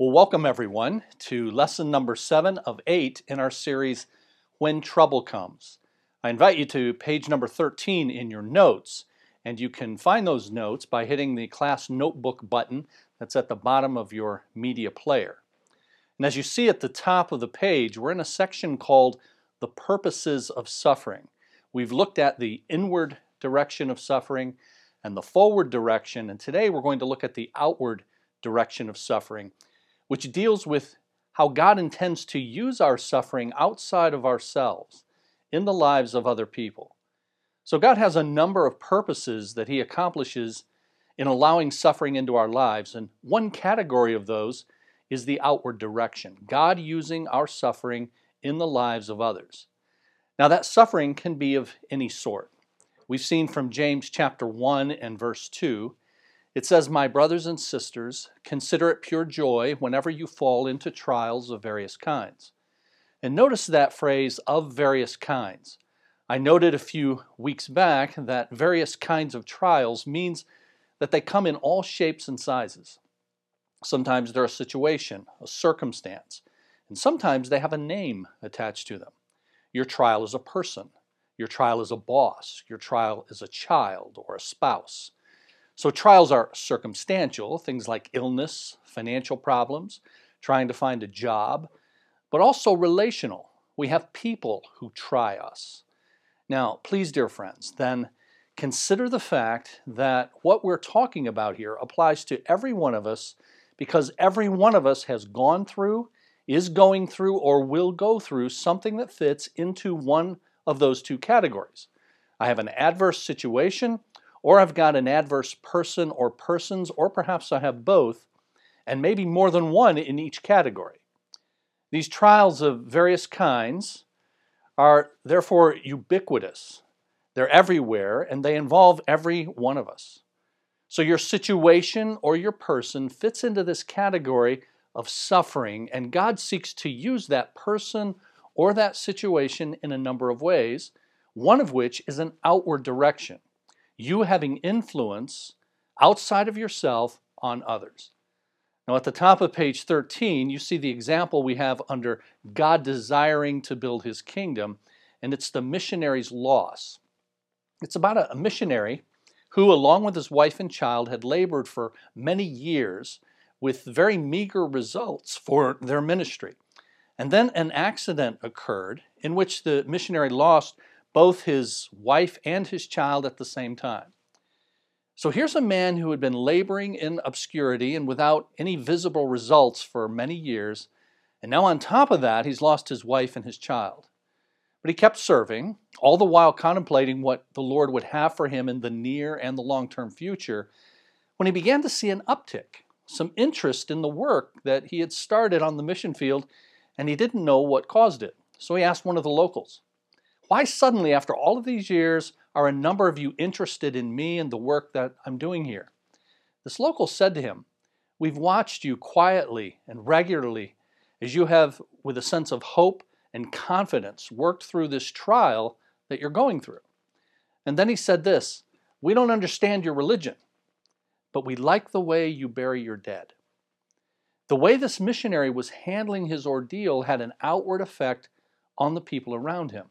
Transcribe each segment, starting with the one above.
Well, welcome everyone to lesson number seven of eight in our series, When Trouble Comes. I invite you to page number 13 in your notes, and you can find those notes by hitting the class notebook button that's at the bottom of your media player. And as you see at the top of the page, we're in a section called The Purposes of Suffering. We've looked at the inward direction of suffering and the forward direction, and today we're going to look at the outward direction of suffering which deals with how God intends to use our suffering outside of ourselves in the lives of other people. So, God has a number of purposes that He accomplishes in allowing suffering into our lives, and one category of those is the outward direction God using our suffering in the lives of others. Now, that suffering can be of any sort. We've seen from James chapter 1 and verse 2 it says, My brothers and sisters, consider it pure joy whenever you fall into trials of various kinds. And notice that phrase, of various kinds. I noted a few weeks back that various kinds of trials means that they come in all shapes and sizes. Sometimes they're a situation, a circumstance, and sometimes they have a name attached to them. Your trial is a person, your trial is a boss, your trial is a child or a spouse. So trials are circumstantial, things like illness, financial problems, trying to find a job, but also relational. We have people who try us. Now, please, dear friends, then consider the fact that what we're talking about here applies to every one of us because every one of us has gone through, is going through, or will go through something that fits into one of those two categories. I have an adverse situation or I've got an adverse person or persons, or perhaps I have both, and maybe more than one in each category. These trials of various kinds are therefore ubiquitous. They're everywhere and they involve every one of us. So your situation or your person fits into this category of suffering, and God seeks to use that person or that situation in a number of ways, one of which is an outward direction you having influence outside of yourself on others. Now, at the top of page 13, you see the example we have under God desiring to build his kingdom, and it's the missionary's loss. It's about a missionary who, along with his wife and child, had labored for many years with very meager results for their ministry. And then an accident occurred in which the missionary lost both his wife and his child at the same time. So here's a man who had been laboring in obscurity and without any visible results for many years, and now on top of that, he's lost his wife and his child. But he kept serving, all the while contemplating what the Lord would have for him in the near and the long term future, when he began to see an uptick, some interest in the work that he had started on the mission field, and he didn't know what caused it. So he asked one of the locals, why suddenly, after all of these years, are a number of you interested in me and the work that I'm doing here? This local said to him, We've watched you quietly and regularly as you have, with a sense of hope and confidence, worked through this trial that you're going through. And then he said this We don't understand your religion, but we like the way you bury your dead. The way this missionary was handling his ordeal had an outward effect on the people around him.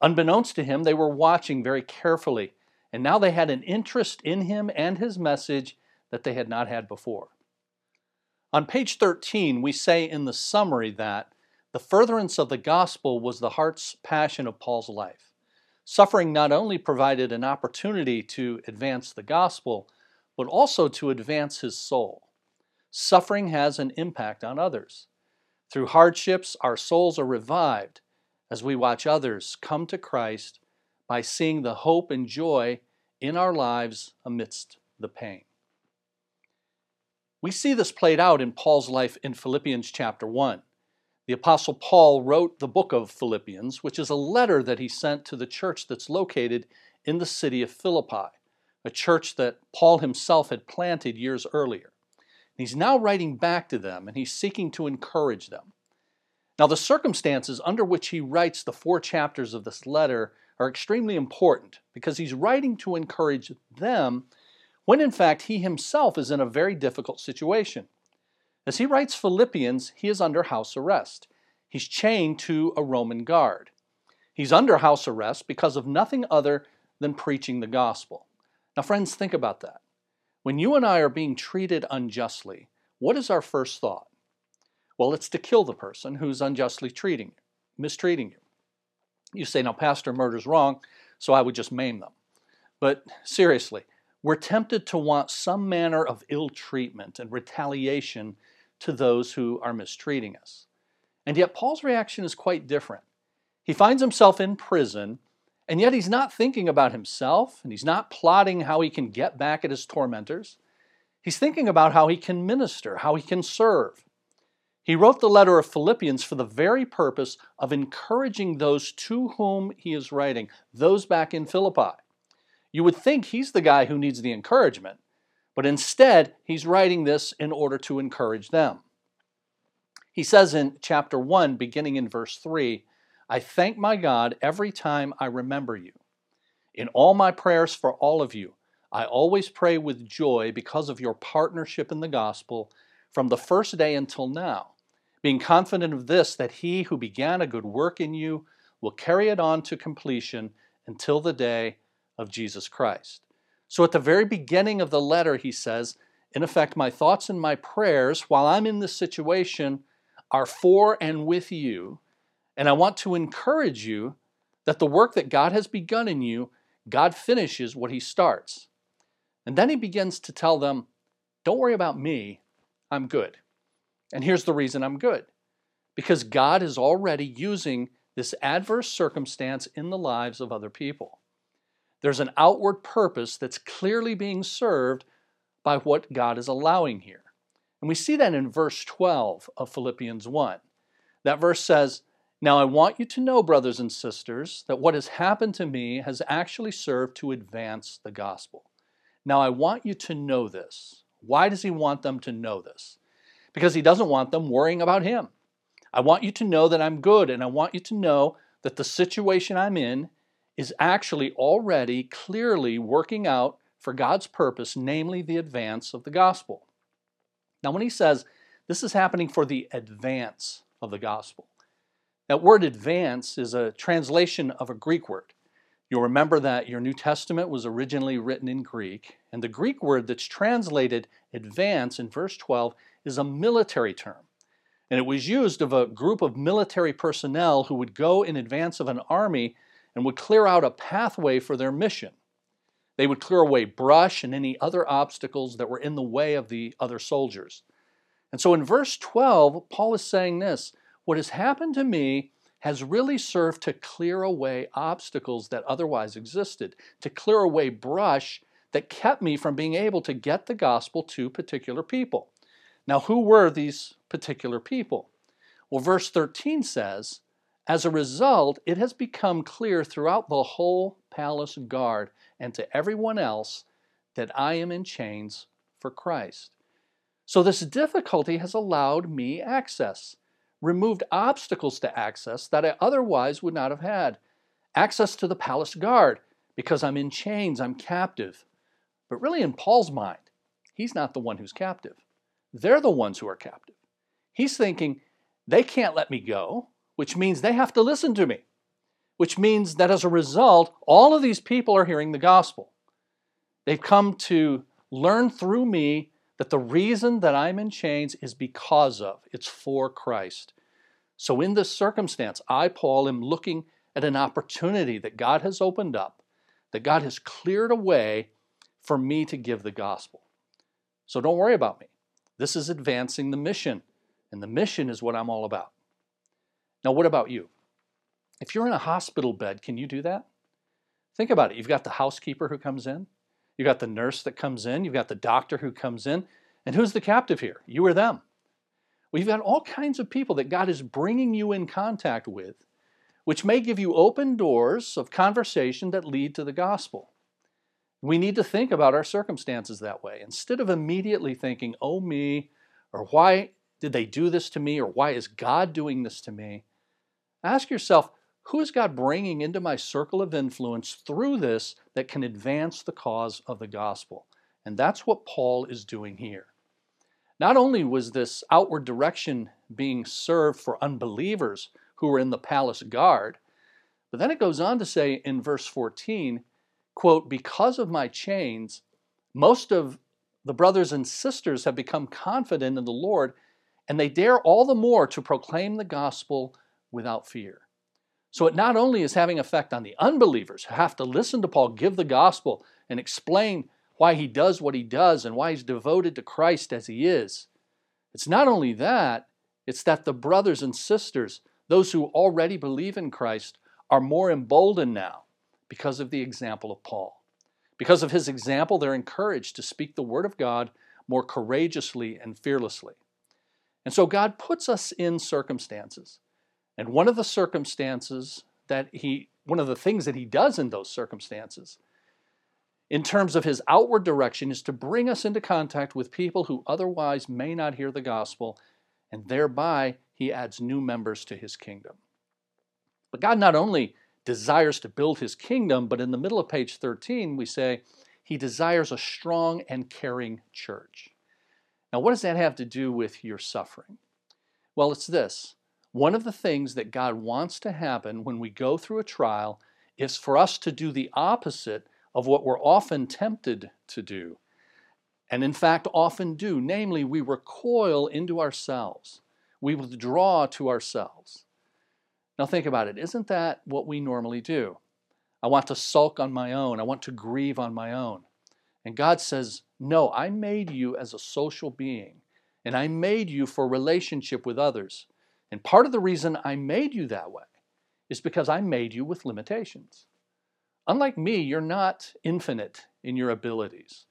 Unbeknownst to him, they were watching very carefully, and now they had an interest in him and his message that they had not had before. On page 13, we say in the summary that the furtherance of the gospel was the heart's passion of Paul's life. Suffering not only provided an opportunity to advance the gospel, but also to advance his soul. Suffering has an impact on others. Through hardships, our souls are revived as we watch others come to Christ by seeing the hope and joy in our lives amidst the pain. We see this played out in Paul's life in Philippians chapter 1. The Apostle Paul wrote the book of Philippians, which is a letter that he sent to the church that's located in the city of Philippi, a church that Paul himself had planted years earlier. He's now writing back to them and he's seeking to encourage them. Now, the circumstances under which he writes the four chapters of this letter are extremely important because he's writing to encourage them when in fact he himself is in a very difficult situation. As he writes Philippians, he is under house arrest. He's chained to a Roman guard. He's under house arrest because of nothing other than preaching the gospel. Now, friends, think about that. When you and I are being treated unjustly, what is our first thought? Well, it's to kill the person who's unjustly treating you, mistreating you. You say, now, Pastor, murder's wrong, so I would just maim them. But seriously, we're tempted to want some manner of ill treatment and retaliation to those who are mistreating us. And yet, Paul's reaction is quite different. He finds himself in prison, and yet he's not thinking about himself, and he's not plotting how he can get back at his tormentors. He's thinking about how he can minister, how he can serve. He wrote the letter of Philippians for the very purpose of encouraging those to whom he is writing, those back in Philippi. You would think he's the guy who needs the encouragement, but instead he's writing this in order to encourage them. He says in chapter 1, beginning in verse 3, I thank my God every time I remember you. In all my prayers for all of you, I always pray with joy because of your partnership in the gospel from the first day until now being confident of this, that he who began a good work in you will carry it on to completion until the day of Jesus Christ. So at the very beginning of the letter, he says, in effect, my thoughts and my prayers while I'm in this situation are for and with you. And I want to encourage you that the work that God has begun in you, God finishes what he starts. And then he begins to tell them, don't worry about me, I'm good. And here's the reason I'm good because God is already using this adverse circumstance in the lives of other people. There's an outward purpose that's clearly being served by what God is allowing here. And we see that in verse 12 of Philippians 1. That verse says, Now I want you to know, brothers and sisters, that what has happened to me has actually served to advance the gospel. Now I want you to know this. Why does he want them to know this? Because he doesn't want them worrying about him. I want you to know that I'm good, and I want you to know that the situation I'm in is actually already clearly working out for God's purpose, namely the advance of the gospel. Now, when he says this is happening for the advance of the gospel, that word advance is a translation of a Greek word. You'll remember that your New Testament was originally written in Greek, and the Greek word that's translated advance in verse 12 is a military term. And it was used of a group of military personnel who would go in advance of an army and would clear out a pathway for their mission. They would clear away brush and any other obstacles that were in the way of the other soldiers. And so in verse 12, Paul is saying this What has happened to me has really served to clear away obstacles that otherwise existed, to clear away brush that kept me from being able to get the gospel to particular people. Now, who were these particular people? Well, verse 13 says, As a result, it has become clear throughout the whole palace guard and to everyone else that I am in chains for Christ. So, this difficulty has allowed me access, removed obstacles to access that I otherwise would not have had. Access to the palace guard because I'm in chains, I'm captive. But really, in Paul's mind, he's not the one who's captive. They're the ones who are captive. He's thinking, they can't let me go, which means they have to listen to me, which means that as a result, all of these people are hearing the gospel. They've come to learn through me that the reason that I'm in chains is because of, it's for Christ. So in this circumstance, I, Paul, am looking at an opportunity that God has opened up, that God has cleared a way for me to give the gospel. So don't worry about me. This is advancing the mission, and the mission is what I'm all about. Now, what about you? If you're in a hospital bed, can you do that? Think about it. You've got the housekeeper who comes in, you've got the nurse that comes in, you've got the doctor who comes in, and who's the captive here? You or them. You've got all kinds of people that God is bringing you in contact with, which may give you open doors of conversation that lead to the gospel. We need to think about our circumstances that way. Instead of immediately thinking, oh, me, or why did they do this to me, or why is God doing this to me? Ask yourself, who is God bringing into my circle of influence through this that can advance the cause of the gospel? And that's what Paul is doing here. Not only was this outward direction being served for unbelievers who were in the palace guard, but then it goes on to say in verse 14, quote, Because of my chains, most of the brothers and sisters have become confident in the Lord, and they dare all the more to proclaim the gospel without fear. So it not only is having effect on the unbelievers who have to listen to Paul give the gospel and explain why he does what he does and why he's devoted to Christ as he is. It's not only that, it's that the brothers and sisters, those who already believe in Christ, are more emboldened now because of the example of Paul. Because of his example, they're encouraged to speak the word of God more courageously and fearlessly. And so God puts us in circumstances. And one of the circumstances that he, one of the things that he does in those circumstances, in terms of his outward direction, is to bring us into contact with people who otherwise may not hear the gospel, and thereby he adds new members to his kingdom. But God not only desires to build his kingdom, but in the middle of page 13, we say he desires a strong and caring church. Now, what does that have to do with your suffering? Well, it's this. One of the things that God wants to happen when we go through a trial is for us to do the opposite of what we're often tempted to do, and in fact often do. Namely, we recoil into ourselves, we withdraw to ourselves. Now, think about it. Isn't that what we normally do? I want to sulk on my own, I want to grieve on my own. And God says, No, I made you as a social being, and I made you for relationship with others. And part of the reason I made you that way is because I made you with limitations. Unlike me, you're not infinite in your abilities,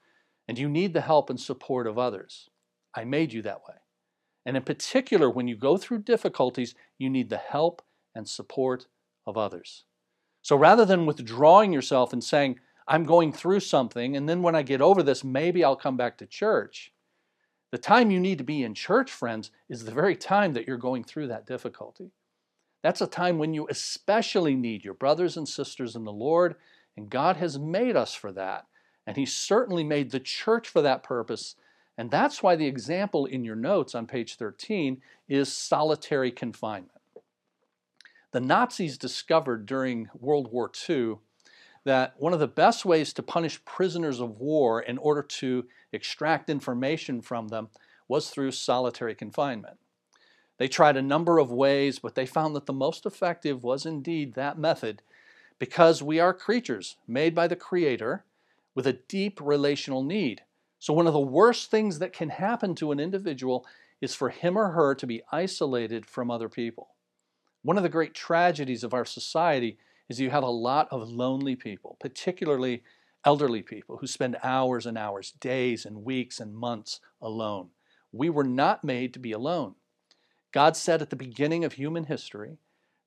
and you need the help and support of others. I made you that way. And in particular, when you go through difficulties, you need the help and support of others. So rather than withdrawing yourself and saying, I'm going through something, and then when I get over this, maybe I'll come back to church. The time you need to be in church, friends, is the very time that you're going through that difficulty. That's a time when you especially need your brothers and sisters in the Lord, and God has made us for that. And He certainly made the church for that purpose. And that's why the example in your notes on page 13 is solitary confinement. The Nazis discovered during World War II that one of the best ways to punish prisoners of war in order to extract information from them was through solitary confinement. They tried a number of ways, but they found that the most effective was indeed that method because we are creatures made by the Creator with a deep relational need. So, one of the worst things that can happen to an individual is for him or her to be isolated from other people. One of the great tragedies of our society is you have a lot of lonely people, particularly elderly people who spend hours and hours, days and weeks and months alone. We were not made to be alone. God said at the beginning of human history,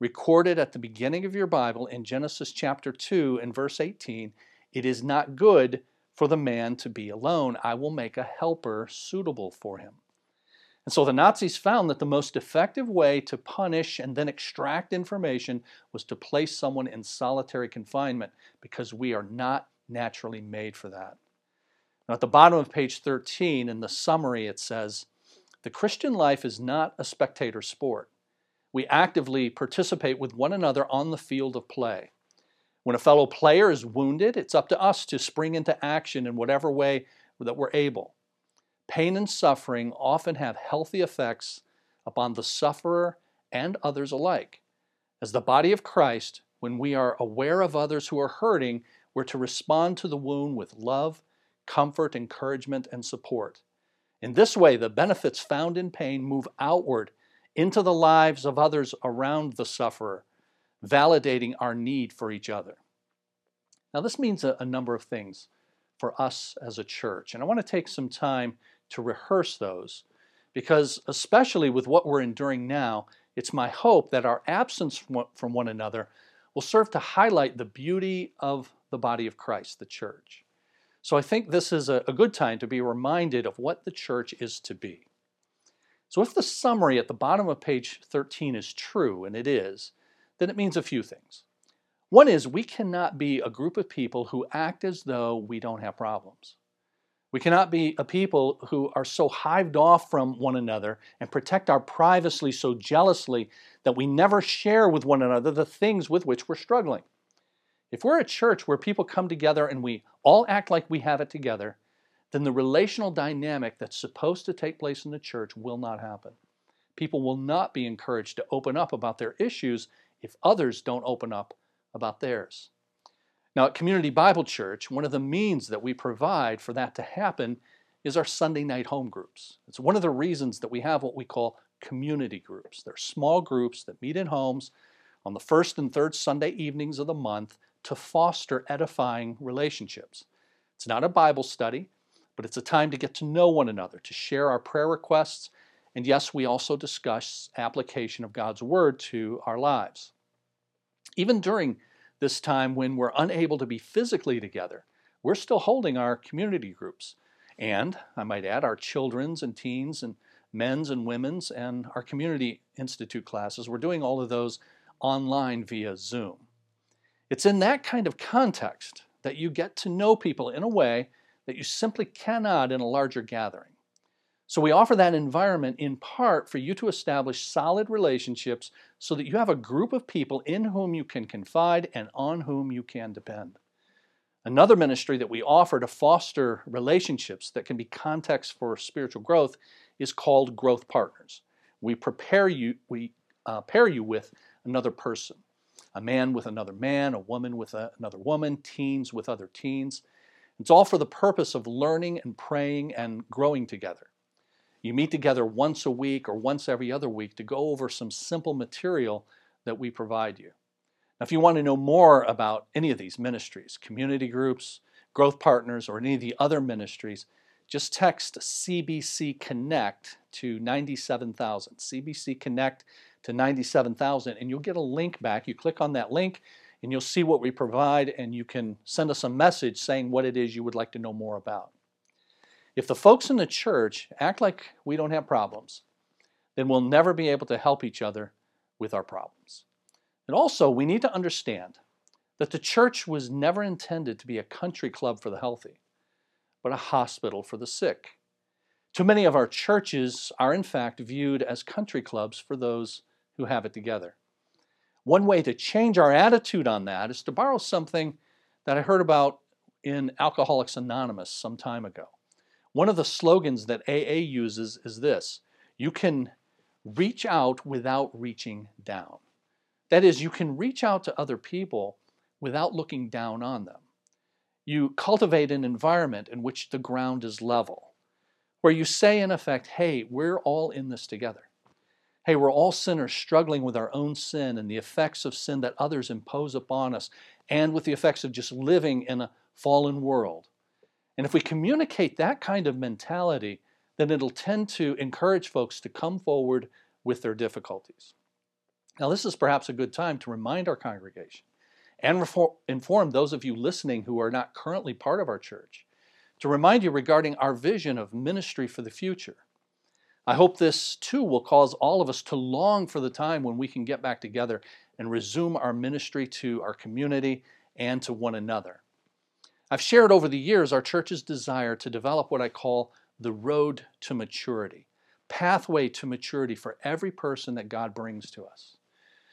recorded at the beginning of your Bible in Genesis chapter 2 and verse 18, it is not good for the man to be alone. I will make a helper suitable for him. And so the Nazis found that the most effective way to punish and then extract information was to place someone in solitary confinement because we are not naturally made for that. Now, at the bottom of page 13, in the summary, it says, the Christian life is not a spectator sport. We actively participate with one another on the field of play. When a fellow player is wounded, it's up to us to spring into action in whatever way that we're able. Pain and suffering often have healthy effects upon the sufferer and others alike. As the body of Christ, when we are aware of others who are hurting, we're to respond to the wound with love, comfort, encouragement, and support. In this way, the benefits found in pain move outward into the lives of others around the sufferer, validating our need for each other. Now, this means a, a, number of things for us as a church, and I want to take some time to rehearse those because, especially with what we're enduring now, it's my hope that our absence from one another will serve to highlight the beauty of the body of Christ, the church. So I think this is a, good time to be reminded of what the church is to be. So if the summary at the bottom of page 13 is true, and it is, then it means a few things. One is we cannot be a group of people who act as though we don't have problems. We cannot be a people who are so hived off from one another and protect our privacy so jealously that we never share with one another the things with which we're struggling. If we're a church where people come together and we all act like we have it together, then the relational dynamic that's supposed to take place in the church will not happen. People will not be encouraged to open up about their issues if others don't open up about theirs. Now, at Community Bible Church, one of the means that we provide for that to happen is our Sunday night home groups. It's one of the reasons that we have what we call community groups. They're small groups that meet in homes on the first and third Sunday evenings of the month to foster edifying relationships. It's not a Bible study, but it's a time to get to know one another, to share our prayer requests, and yes, we also discuss application of God's Word to our lives. Even during this time when we're unable to be physically together, we're still holding our community groups. And I might add, our children's and teens and men's and women's and our community institute classes. We're doing all of those online via Zoom. It's in that kind of context that you get to know people in a way that you simply cannot in a larger gathering. So we offer that environment in part for you to establish solid relationships so that you have a group of people in whom you can confide and on whom you can depend. Another ministry that we offer to foster relationships that can be context for spiritual growth is called Growth Partners. We prepare you, we uh, pair you with another person, a man with another man, a woman with a, another woman, teens with other teens. It's all for the purpose of learning and praying and growing together. You meet together once a week or once every other week to go over some simple material that we provide you. Now, if you want to know more about any of these ministries, community groups, growth partners, or any of the other ministries, just text CBC Connect to 97,000. CBC Connect to 97,000, and you'll get a link back. You click on that link, and you'll see what we provide, and you can send us a message saying what it is you would like to know more about. If the folks in the church act like we don't have problems, then we'll never be able to help each other with our problems. And also, we need to understand that the church was never intended to be a country club for the healthy, but a hospital for the sick. Too many of our churches are, in fact, viewed as country clubs for those who have it together. One way to change our attitude on that is to borrow something that I heard about in Alcoholics Anonymous some time ago. One of the slogans that AA uses is this you can reach out without reaching down. That is, you can reach out to other people without looking down on them. You cultivate an environment in which the ground is level, where you say, in effect, hey, we're all in this together. Hey, we're all sinners struggling with our own sin and the effects of sin that others impose upon us, and with the effects of just living in a fallen world. And if we communicate that kind of mentality, then it'll tend to encourage folks to come forward with their difficulties. Now, this is perhaps a good time to remind our congregation and inform those of you listening who are not currently part of our church to remind you regarding our vision of ministry for the future. I hope this too will cause all of us to long for the time when we can get back together and resume our ministry to our community and to one another. I've shared over the years our church's desire to develop what I call the road to maturity, pathway to maturity for every person that God brings to us.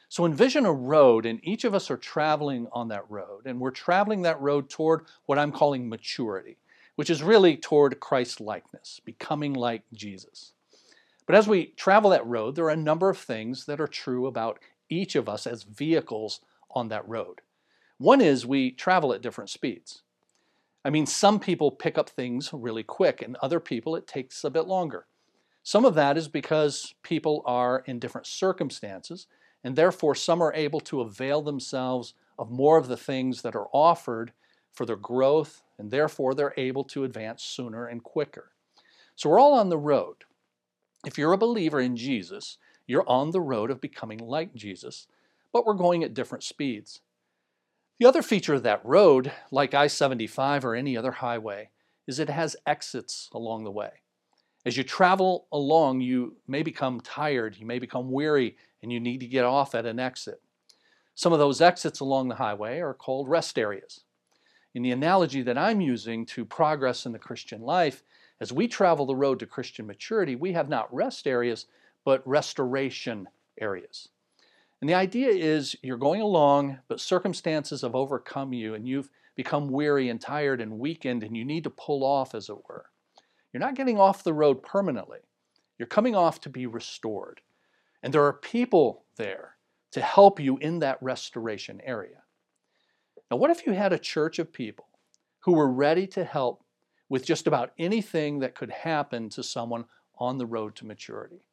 So envision a road, and each of us are traveling on that road, and we're traveling that road toward what I'm calling maturity, which is really toward Christ likeness, becoming like Jesus. But as we travel that road, there are a number of things that are true about each of us as vehicles on that road. One is we travel at different speeds. I mean, some people pick up things really quick, and other people it takes a bit longer. Some of that is because people are in different circumstances, and therefore some are able to avail themselves of more of the things that are offered for their growth, and therefore they're able to advance sooner and quicker. So we're all on the road. If you're a believer in Jesus, you're on the road of becoming like Jesus, but we're going at different speeds. The other feature of that road, like I 75 or any other highway, is it has exits along the way. As you travel along, you may become tired, you may become weary, and you need to get off at an exit. Some of those exits along the highway are called rest areas. In the analogy that I'm using to progress in the Christian life, as we travel the road to Christian maturity, we have not rest areas, but restoration areas. And the idea is you're going along, but circumstances have overcome you and you've become weary and tired and weakened, and you need to pull off, as it were. You're not getting off the road permanently, you're coming off to be restored. And there are people there to help you in that restoration area. Now, what if you had a church of people who were ready to help with just about anything that could happen to someone on the road to maturity?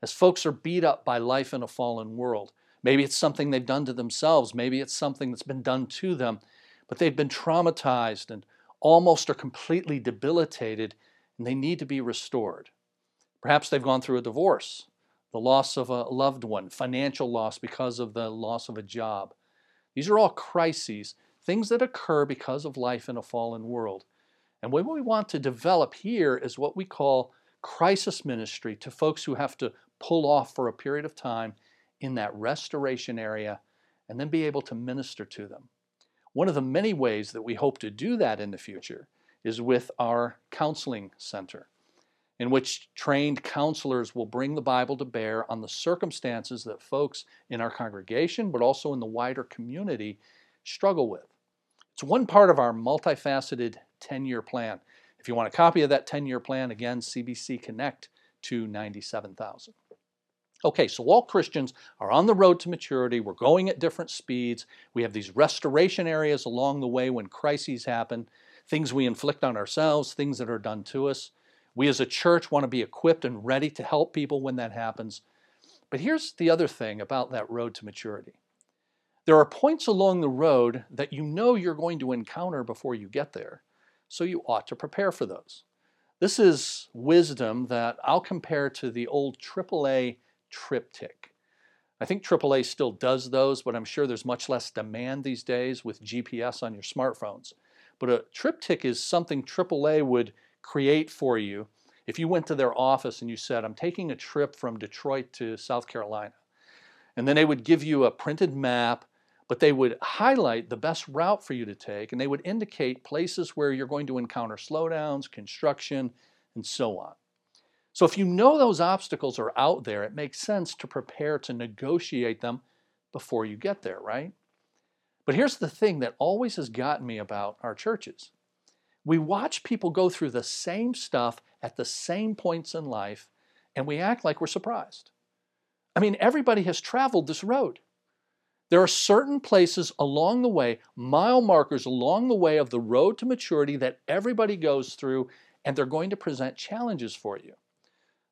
As folks are beat up by life in a fallen world, maybe it's something they've done to themselves, maybe it's something that's been done to them, but they've been traumatized and almost are completely debilitated and they need to be restored. Perhaps they've gone through a divorce the loss of a loved one, financial loss because of the loss of a job. These are all crises, things that occur because of life in a fallen world. And what we want to develop here is what we call crisis ministry to folks who have to pull off for a period of time in that restoration area and then be able to minister to them. One of the many ways that we hope to do that in the future is with our counseling center in which trained counselors will bring the Bible to bear on the circumstances that folks in our congregation, but also in the wider community, struggle with. It's one part of our multifaceted 10 year plan. If you want a copy of that 10 year plan, again, CBC Connect to 97,000. Okay, so all Christians are on the road to maturity. We're going at different speeds. We have these restoration areas along the way when crises happen, things we inflict on ourselves, things that are done to us. We as a church want to be equipped and ready to help people when that happens. But here's the other thing about that road to maturity there are points along the road that you know you're going to encounter before you get there, so you ought to prepare for those. This is wisdom that I'll compare to the old AAA TripTik. I think AAA still does those, but I'm sure there's much less demand these days with GPS on your smartphones. But a TripTik is something AAA would create for you if you went to their office and you said, I'm taking a trip from Detroit to South Carolina. And then they would give you a printed map, but they would highlight the best route for you to take and they would indicate places where you're going to encounter slowdowns, construction, and so on. So if you know those obstacles are out there, it makes sense to prepare to negotiate them before you get there, right? But here's the thing that always has gotten me about our churches we watch people go through the same stuff at the same points in life, and we act like we're surprised. I mean, everybody has traveled this road. There are certain places along the way, mile markers along the way of the road to maturity that everybody goes through, and they're going to present challenges for you.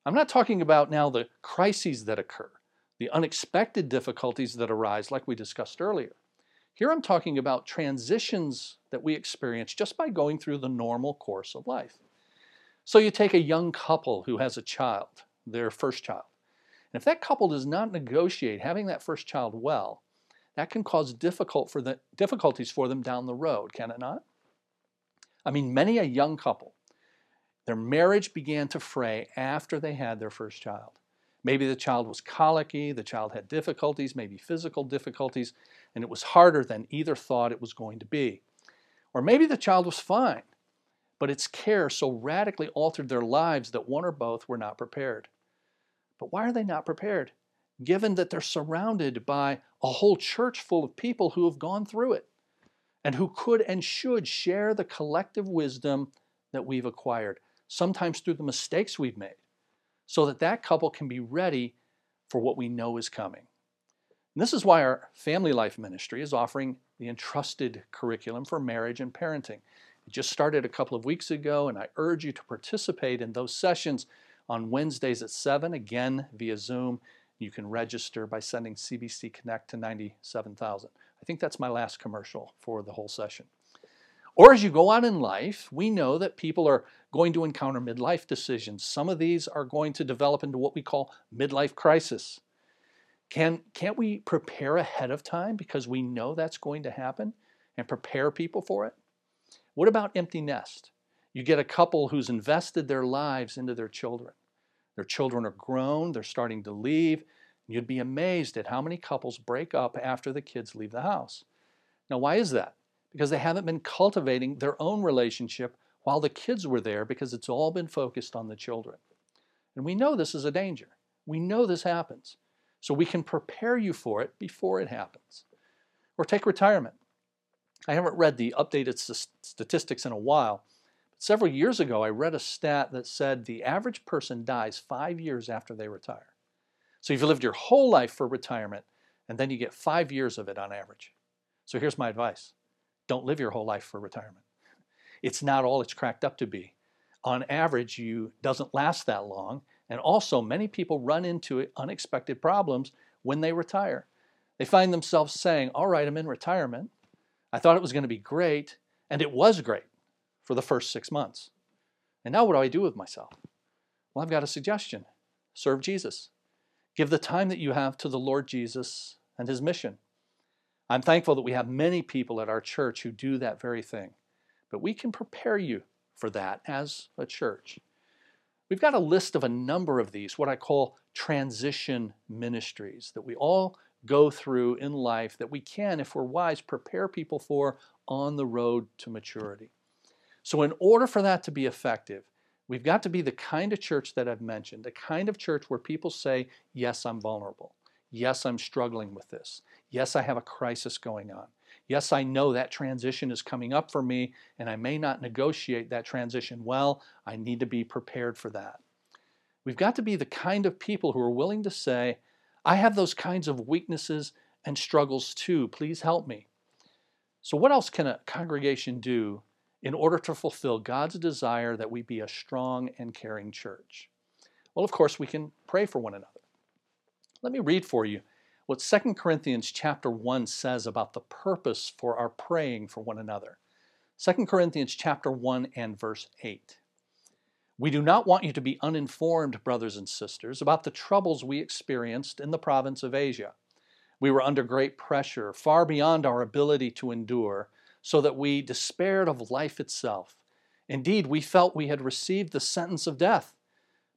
I'm not talking about now the crises that occur, the unexpected difficulties that arise, like we discussed earlier. Here I'm talking about transitions that we experience just by going through the normal course of life. So you take a young couple who has a child, their first child. And if that couple does not negotiate having that first child well, that can cause difficult for the, difficulties for them down the road, can it not? I mean, many a young couple, their marriage began to fray after they had their first child. Maybe the child was colicky, the child had difficulties, maybe physical difficulties, and it was harder than either thought it was going to be. Or maybe the child was fine, but its care so radically altered their lives that one or both were not prepared. But why are they not prepared? Given that they're surrounded by a whole church full of people who have gone through it and who could and should share the collective wisdom that we've acquired, sometimes through the mistakes we've made, so that that couple can be ready for what we know is coming. And this is why our family life ministry is offering the entrusted curriculum for marriage and parenting. It just started a couple of weeks ago, and I urge you to participate in those sessions on Wednesdays at 7, again via Zoom. You can register by sending CBC Connect to 97,000. I think that's my last commercial for the whole session. Or as you go on in life, we know that people are going to encounter midlife decisions. Some of these are going to develop into what we call midlife crisis. Can, can't we prepare ahead of time because we know that's going to happen and prepare people for it? What about empty nest? You get a couple who's invested their lives into their children. Their children are grown, they're starting to leave. You'd be amazed at how many couples break up after the kids leave the house. Now, why is that? Because they haven't been cultivating their own relationship while the kids were there because it's all been focused on the children. And we know this is a danger. We know this happens. So we can prepare you for it before it happens. Or take retirement. I haven't read the updated statistics in a while. But several years ago, I read a stat that said the average person dies five years after they retire. So you've lived your whole life for retirement, and then you get five years of it on average. So here's my advice don't live your whole life for retirement. It's not all it's cracked up to be. On average, you doesn't last that long, and also many people run into unexpected problems when they retire. They find themselves saying, "All right, I'm in retirement. I thought it was going to be great, and it was great for the first 6 months. And now what do I do with myself?" Well, I've got a suggestion. Serve Jesus. Give the time that you have to the Lord Jesus and his mission. I'm thankful that we have many people at our church who do that very thing. But we can prepare you for that as a church. We've got a list of a number of these, what I call transition ministries, that we all go through in life that we can, if we're wise, prepare people for on the road to maturity. So, in order for that to be effective, we've got to be the kind of church that I've mentioned, the kind of church where people say, Yes, I'm vulnerable. Yes, I'm struggling with this. Yes, I have a crisis going on. Yes, I know that transition is coming up for me, and I may not negotiate that transition well. I need to be prepared for that. We've got to be the kind of people who are willing to say, I have those kinds of weaknesses and struggles too. Please help me. So, what else can a congregation do in order to fulfill God's desire that we be a strong and caring church? Well, of course, we can pray for one another. Let me read for you what 2 Corinthians chapter 1 says about the purpose for our praying for one another. 2 Corinthians chapter 1 and verse 8. We do not want you to be uninformed, brothers and sisters, about the troubles we experienced in the province of Asia. We were under great pressure, far beyond our ability to endure, so that we despaired of life itself. Indeed, we felt we had received the sentence of death.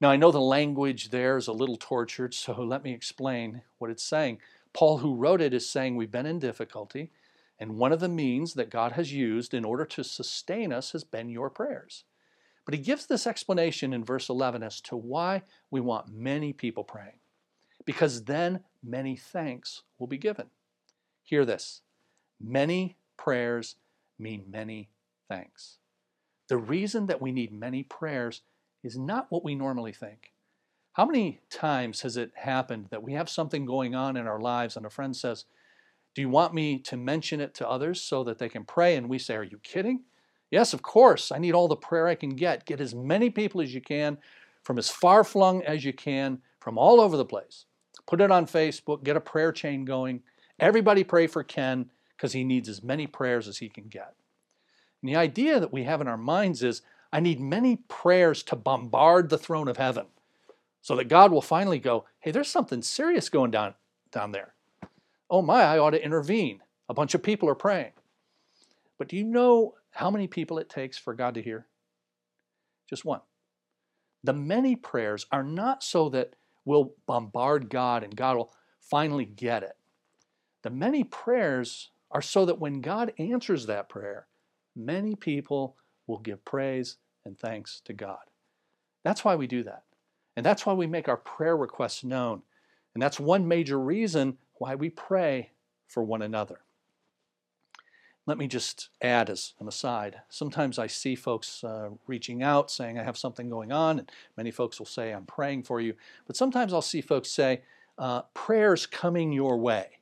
Now, I know the language there is a little tortured, so let me explain what it's saying. Paul, who wrote it, is saying we've been in difficulty, and one of the means that God has used in order to sustain us has been your prayers. But he gives this explanation in verse 11 as to why we want many people praying, because then many thanks will be given. Hear this many prayers mean many thanks. The reason that we need many prayers is not what we normally think. How many times has it happened that we have something going on in our lives and a friend says, Do you want me to mention it to others so that they can pray? And we say, Are you kidding? Yes, of course. I need all the prayer I can get. Get as many people as you can from as far flung as you can from all over the place. Put it on Facebook, get a prayer chain going. Everybody pray for Ken because he needs as many prayers as he can get. And the idea that we have in our minds is I need many prayers to bombard the throne of heaven so that God will finally go, hey, there's something serious going down, down there. Oh my, I ought to intervene. A bunch of people are praying. But do you know how many people it takes for God to hear? Just one. The many prayers are not so that we'll bombard God and God will finally get it. The many prayers are so that when God answers that prayer, many people will give praise and thanks to God. That's why we do that. And that's why we make our prayer requests known. And that's one major reason why we pray for one another. Let me just add as an aside sometimes I see folks uh, reaching out saying, I have something going on, and many folks will say, I'm praying for you. But sometimes I'll see folks say, uh, prayers coming your way.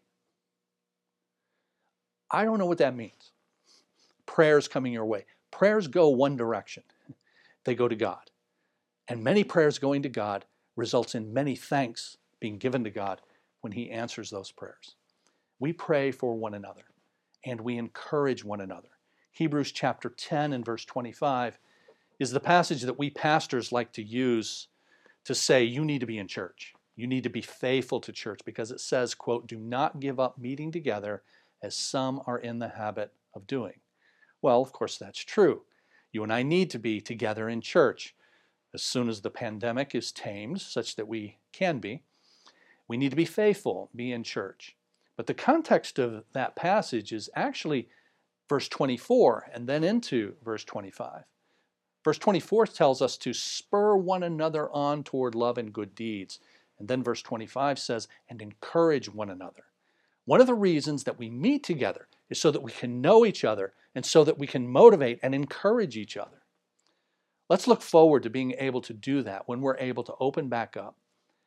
I don't know what that means. Prayers coming your way. Prayers go one direction they go to God. And many prayers going to God results in many thanks being given to God when He answers those prayers. We pray for one another and we encourage one another. Hebrews chapter 10 and verse 25 is the passage that we pastors like to use to say you need to be in church. You need to be faithful to church because it says, quote, do not give up meeting together as some are in the habit of doing. Well, of course, that's true. You and I need to be together in church as soon as the pandemic is tamed, such that we can be. We need to be faithful, be in church. But the context of that passage is actually verse 24 and then into verse 25. Verse 24 tells us to spur one another on toward love and good deeds. And then verse 25 says, and encourage one another. One of the reasons that we meet together is so that we can know each other and so that we can motivate and encourage each other. Let's look forward to being able to do that when we're able to open back up.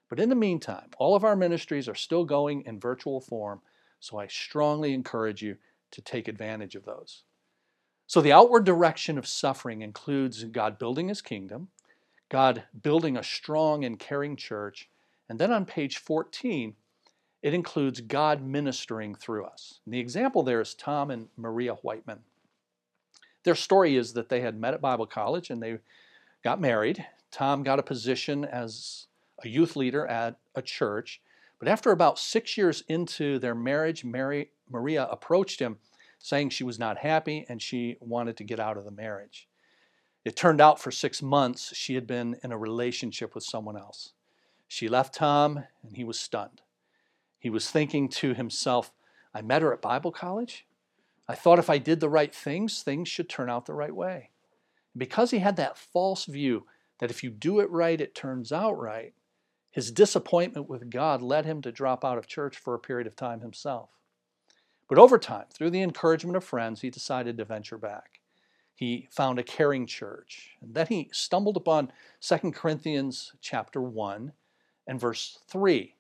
But in the meantime, all of our ministries are still going in virtual form, so I strongly encourage you to take advantage of those. So, the outward direction of suffering includes God building his kingdom, God building a strong and caring church, and then on page 14, it includes God ministering through us. And the example there is Tom and Maria Whiteman. Their story is that they had met at Bible college and they got married. Tom got a position as a youth leader at a church. But after about six years into their marriage, Mary, Maria approached him saying she was not happy and she wanted to get out of the marriage. It turned out for six months she had been in a relationship with someone else. She left Tom and he was stunned. He was thinking to himself, I met her at Bible college. I thought if I did the right things, things should turn out the right way. Because he had that false view that if you do it right, it turns out right, his disappointment with God led him to drop out of church for a period of time himself. But over time, through the encouragement of friends, he decided to venture back. He found a caring church. And then he stumbled upon 2 Corinthians chapter 1 and verse 3.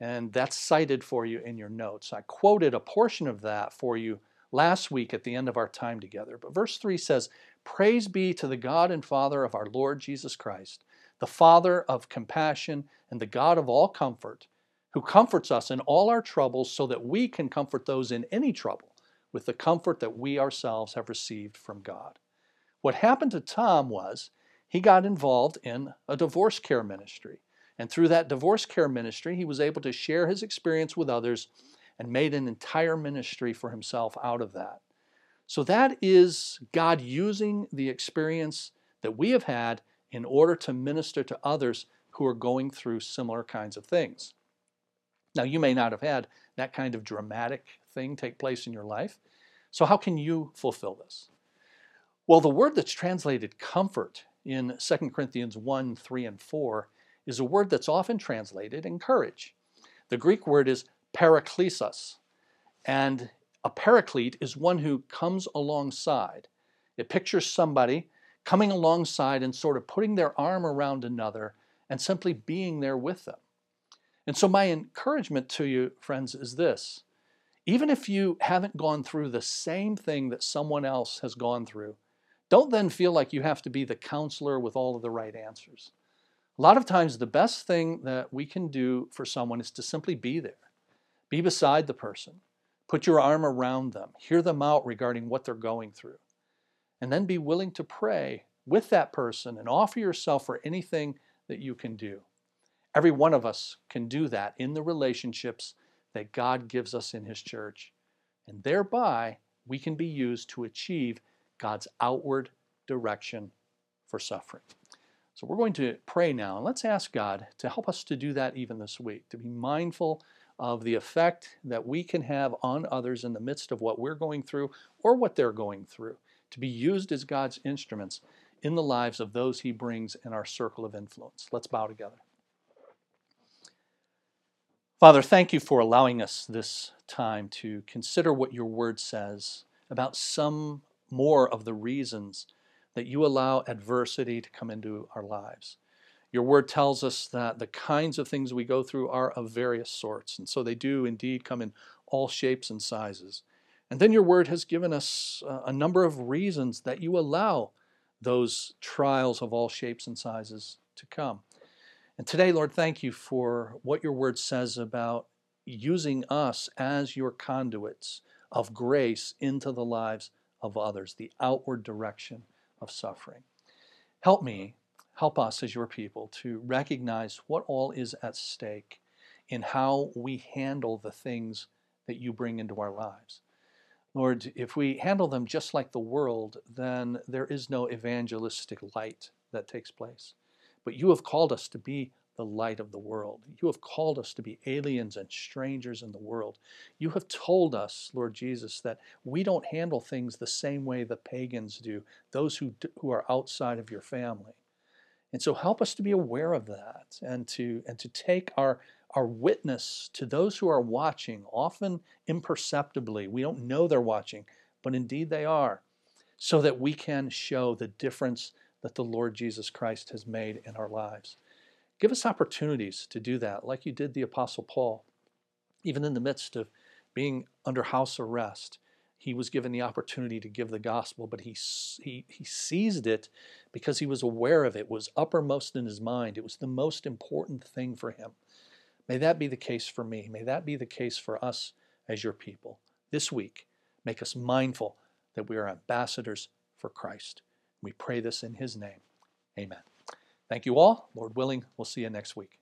And that's cited for you in your notes. I quoted a portion of that for you last week at the end of our time together. But verse 3 says, Praise be to the God and Father of our Lord Jesus Christ, the Father of compassion and the God of all comfort who comforts us in all our troubles so that we can comfort those in any trouble with the comfort that we ourselves have received from God. What happened to Tom was he got involved in a divorce care ministry. And through that divorce care ministry, he was able to share his experience with others and made an entire ministry for himself out of that. So that is God using the experience that we have had in order to minister to others who are going through similar kinds of things. Now, you may not have had that kind of dramatic thing take place in your life. So, how can you fulfill this? Well, the word that's translated comfort in 2 Corinthians 1 3 and 4 is a word that's often translated encourage. The Greek word is paraklesis, and a paraclete is one who comes alongside. It pictures somebody coming alongside and sort of putting their arm around another and simply being there with them. And so, my encouragement to you, friends, is this even if you haven't gone through the same thing that someone else has gone through, don't then feel like you have to be the counselor with all of the right answers. A lot of times, the best thing that we can do for someone is to simply be there, be beside the person, put your arm around them, hear them out regarding what they're going through, and then be willing to pray with that person and offer yourself for anything that you can do. Every one of us can do that in the relationships that God gives us in His church. And thereby, we can be used to achieve God's outward direction for suffering. So we're going to pray now, and let's ask God to help us to do that even this week, to be mindful of the effect that we can have on others in the midst of what we're going through or what they're going through, to be used as God's instruments in the lives of those He brings in our circle of influence. Let's bow together. Father, thank you for allowing us this time to consider what your word says about some more of the reasons that you allow adversity to come into our lives. Your word tells us that the kinds of things we go through are of various sorts, and so they do indeed come in all shapes and sizes. And then your word has given us uh, a number of reasons that you allow those trials of all shapes and sizes to come. And today, Lord, thank you for what your word says about using us as your conduits of grace into the lives of others, the outward direction of suffering. Help me, help us as your people to recognize what all is at stake in how we handle the things that you bring into our lives. Lord, if we handle them just like the world, then there is no evangelistic light that takes place. But you have called us to be the light of the world. You have called us to be aliens and strangers in the world. You have told us, Lord Jesus, that we don't handle things the same way the pagans do, those who, who are outside of your family. And so help us to be aware of that and to, and to take our, our witness to those who are watching, often imperceptibly. We don't know they're watching, but indeed they are, so that we can show the difference that the Lord Jesus Christ has made in our lives. Give us opportunities to do that, like you did the Apostle Paul. Even in the midst of being under house arrest, he was given the opportunity to give the gospel, but he, he, he seized it because he was aware of it, it was uppermost in his mind. It was the most important thing for him. May that be the case for me. May that be the case for us as your people. This week, make us mindful that we are ambassadors for Christ. We pray this in his name. Amen. Thank you all. Lord willing, we'll see you next week.